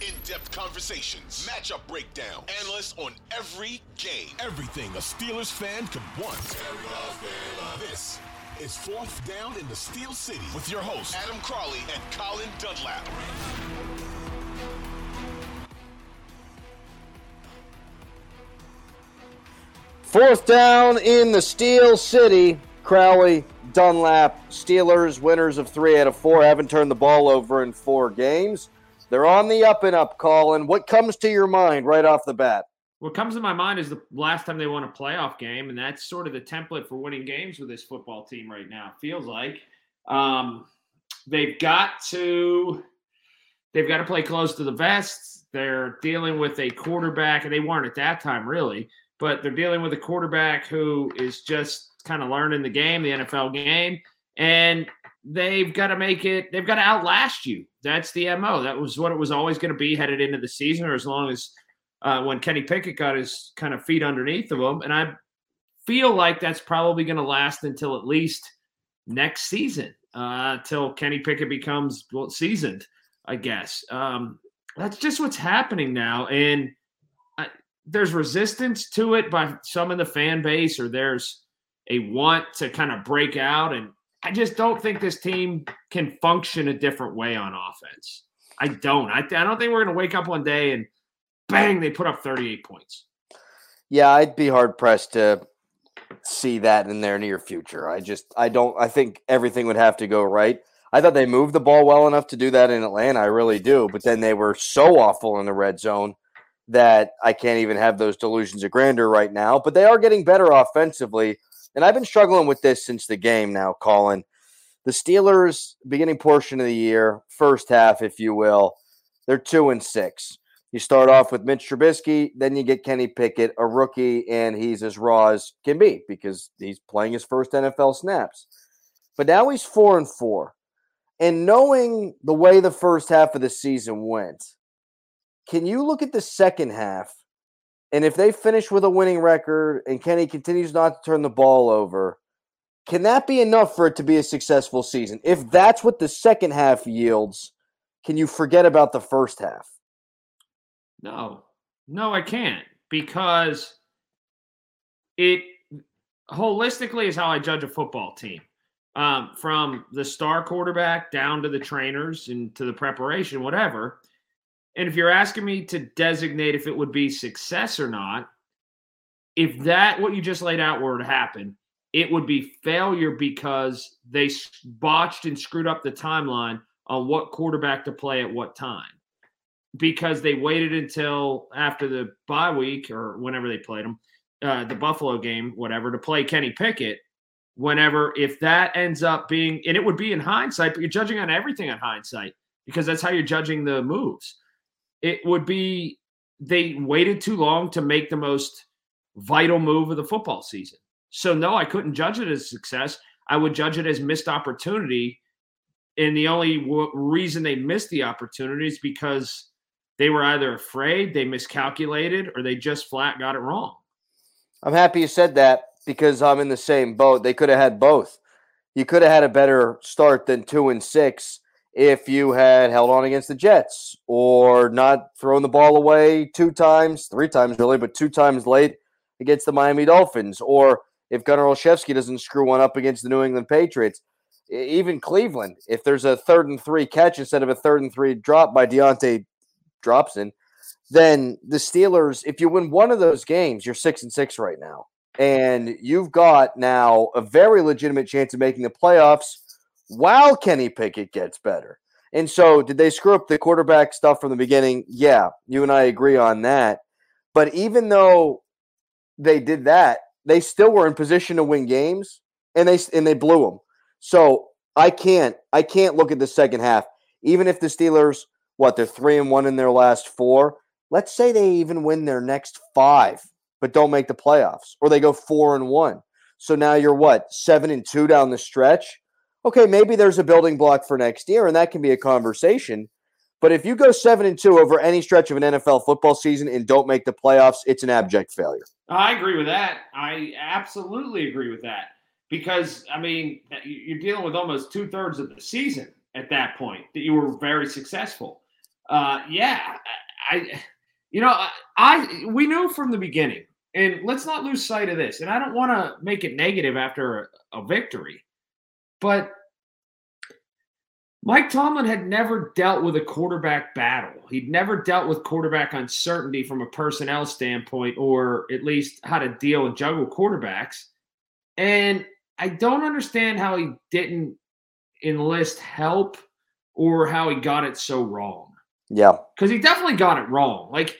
In-depth conversations, matchup breakdown, analysts on every game, everything a Steelers fan could want. This is Fourth Down in the Steel City with your hosts Adam Crowley and Colin Dunlap. Fourth down in the Steel City. Crowley, Dunlap, Steelers, winners of three out of four, haven't turned the ball over in four games. They're on the up and up, Colin. What comes to your mind right off the bat? What comes to my mind is the last time they won a playoff game, and that's sort of the template for winning games with this football team right now. Feels like um, they've got to they've got to play close to the vest. They're dealing with a quarterback, and they weren't at that time really, but they're dealing with a quarterback who is just kind of learning the game, the NFL game, and they've got to make it. They've got to outlast you. That's the mo. That was what it was always going to be headed into the season, or as long as uh, when Kenny Pickett got his kind of feet underneath of him. And I feel like that's probably going to last until at least next season, uh, till Kenny Pickett becomes well, seasoned. I guess um, that's just what's happening now, and I, there's resistance to it by some in the fan base, or there's a want to kind of break out and I just don't think this team can function a different way on offense. I don't. I, I don't think we're going to wake up one day and bang, they put up 38 points. Yeah, I'd be hard pressed to see that in their near future. I just, I don't, I think everything would have to go right. I thought they moved the ball well enough to do that in Atlanta. I really do. But then they were so awful in the red zone that I can't even have those delusions of grandeur right now. But they are getting better offensively and I've been struggling with this since the game now, Colin. The Steelers, beginning portion of the year, first half, if you will, they're two and six. You start off with Mitch Trubisky, then you get Kenny Pickett, a rookie, and he's as raw as can be because he's playing his first NFL snaps. But now he's four and four. And knowing the way the first half of the season went, can you look at the second half and if they finish with a winning record and Kenny continues not to turn the ball over, can that be enough for it to be a successful season? If that's what the second half yields, can you forget about the first half? No, no, I can't because it holistically is how I judge a football team. Um, from the star quarterback down to the trainers and to the preparation, whatever. And if you're asking me to designate if it would be success or not, if that what you just laid out were to happen, it would be failure because they botched and screwed up the timeline on what quarterback to play at what time. Because they waited until after the bye week or whenever they played them, uh, the Buffalo game, whatever, to play Kenny Pickett. Whenever, if that ends up being, and it would be in hindsight, but you're judging on everything in hindsight because that's how you're judging the moves it would be they waited too long to make the most vital move of the football season. So no, I couldn't judge it as success. I would judge it as missed opportunity. And the only w- reason they missed the opportunity is because they were either afraid, they miscalculated, or they just flat got it wrong. I'm happy you said that because I'm in the same boat. They could have had both. You could have had a better start than two and six if you had held on against the Jets or not thrown the ball away two times, three times really, but two times late against the Miami Dolphins, or if Gunnar Olszewski doesn't screw one up against the New England Patriots. Even Cleveland, if there's a third and three catch instead of a third and three drop by Diontae Dropson, then the Steelers, if you win one of those games, you're six and six right now. And you've got now a very legitimate chance of making the playoffs while Kenny Pickett gets better. And so, did they screw up the quarterback stuff from the beginning? Yeah, you and I agree on that. But even though they did that, they still were in position to win games, and they and they blew them. So I can't I can't look at the second half. Even if the Steelers, what they're three and one in their last four, let's say they even win their next five, but don't make the playoffs, or they go four and one. So now you're what seven and two down the stretch okay, maybe there's a building block for next year, and that can be a conversation. But if you go seven and two over any stretch of an NFL football season and don't make the playoffs, it's an abject failure. I agree with that. I absolutely agree with that because I mean you're dealing with almost two thirds of the season at that point that you were very successful. Uh, yeah, I, you know, I, I we knew from the beginning, and let's not lose sight of this. And I don't want to make it negative after a, a victory but Mike Tomlin had never dealt with a quarterback battle. He'd never dealt with quarterback uncertainty from a personnel standpoint, or at least how to deal and juggle quarterbacks. And I don't understand how he didn't enlist help or how he got it so wrong. Yeah. Because he definitely got it wrong. Like,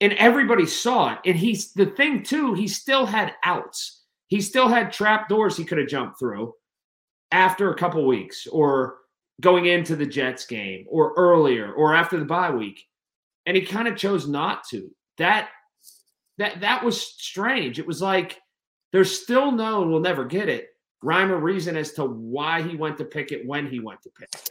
and everybody saw it. And he's the thing, too, he still had outs. He still had trap doors he could have jumped through after a couple weeks or going into the Jets game or earlier or after the bye week. And he kind of chose not to. That that that was strange. It was like there's still no, we'll never get it, rhyme or reason as to why he went to Pickett when he went to Pickett.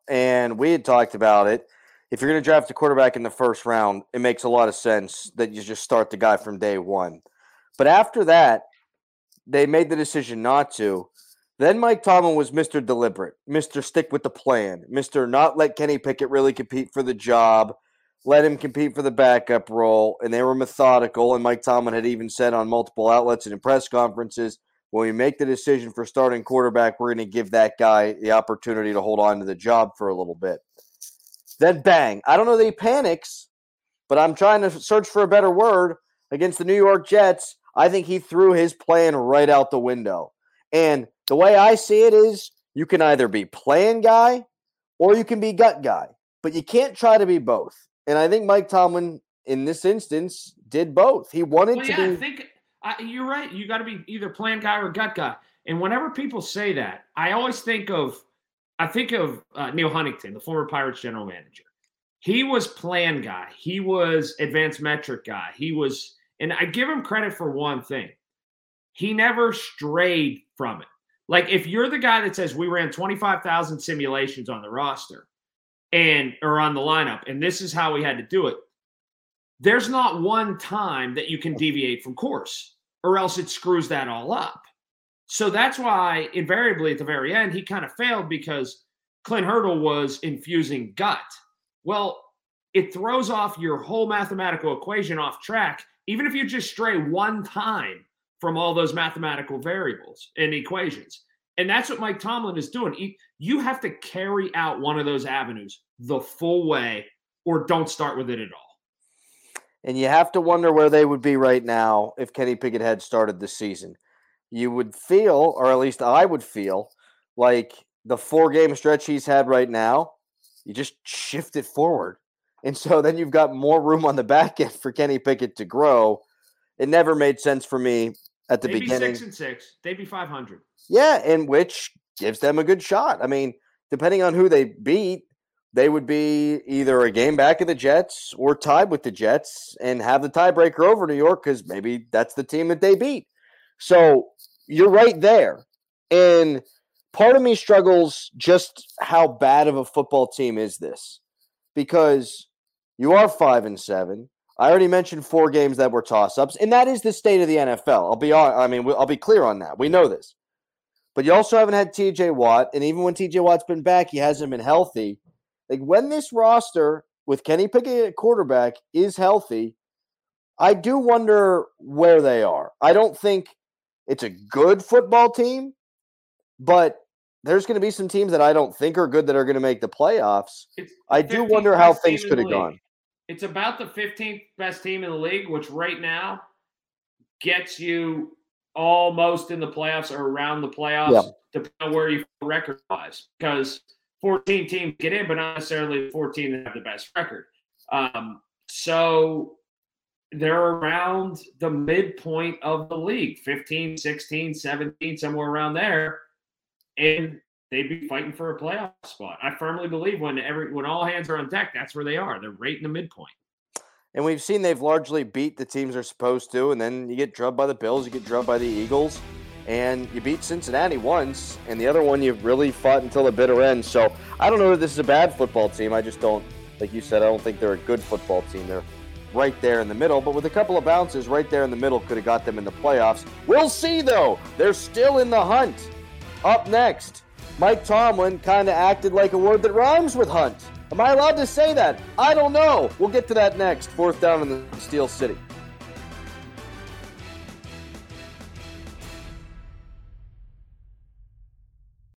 and we had talked about it. If you're going to draft a quarterback in the first round, it makes a lot of sense that you just start the guy from day one. But after that, they made the decision not to. Then Mike Tomlin was Mr. Deliberate, Mr. Stick with the plan, Mr. Not let Kenny Pickett really compete for the job, let him compete for the backup role. And they were methodical. And Mike Tomlin had even said on multiple outlets and in press conferences when we make the decision for starting quarterback, we're going to give that guy the opportunity to hold on to the job for a little bit. Then bang. I don't know that he panics, but I'm trying to search for a better word against the New York Jets. I think he threw his plan right out the window. And the way I see it is you can either be plan guy or you can be gut guy, but you can't try to be both. And I think Mike Tomlin in this instance did both. He wanted well, to yeah, be I think I, you're right. You got to be either plan guy or gut guy. And whenever people say that, I always think of I think of uh, Neil Huntington, the former Pirates general manager. He was plan guy. He was advanced metric guy. He was, and I give him credit for one thing. He never strayed from it. Like if you're the guy that says we ran 25,000 simulations on the roster and or on the lineup, and this is how we had to do it, there's not one time that you can deviate from course or else it screws that all up. So that's why invariably at the very end he kind of failed because Clint Hurdle was infusing gut. Well, it throws off your whole mathematical equation off track, even if you just stray one time from all those mathematical variables and equations. And that's what Mike Tomlin is doing. You have to carry out one of those avenues the full way or don't start with it at all. And you have to wonder where they would be right now if Kenny Pickett had started the season. You would feel, or at least I would feel, like the four game stretch he's had right now, you just shift it forward. And so then you've got more room on the back end for Kenny Pickett to grow. It never made sense for me at the They'd beginning. Be six and six. They'd be 500. Yeah, and which gives them a good shot. I mean, depending on who they beat, they would be either a game back of the Jets or tied with the Jets and have the tiebreaker over New York because maybe that's the team that they beat. So you're right there. And part of me struggles just how bad of a football team is this because you are five and seven. I already mentioned four games that were toss ups, and that is the state of the NFL. I'll be on. I mean, I'll be clear on that. We know this, but you also haven't had T.J. Watt, and even when T.J. Watt's been back, he hasn't been healthy. Like when this roster with Kenny Pickett at quarterback is healthy, I do wonder where they are. I don't think it's a good football team, but there's going to be some teams that I don't think are good that are going to make the playoffs. I do wonder how things could have gone. It's about the 15th best team in the league, which right now gets you almost in the playoffs or around the playoffs, yeah. depending on where you record wise. Because 14 teams get in, but not necessarily 14 that have the best record. Um, so they're around the midpoint of the league 15, 16, 17, somewhere around there. And they'd be fighting for a playoff spot. I firmly believe when every when all hands are on deck, that's where they are. They're right in the midpoint. And we've seen they've largely beat the teams they're supposed to, and then you get drubbed by the Bills, you get drubbed by the Eagles, and you beat Cincinnati once, and the other one you really fought until the bitter end. So I don't know if this is a bad football team. I just don't, like you said, I don't think they're a good football team. They're right there in the middle, but with a couple of bounces right there in the middle could have got them in the playoffs. We'll see though. They're still in the hunt. Up next, Mike Tomlin kind of acted like a word that rhymes with hunt. Am I allowed to say that? I don't know. We'll get to that next. Fourth down in the Steel City.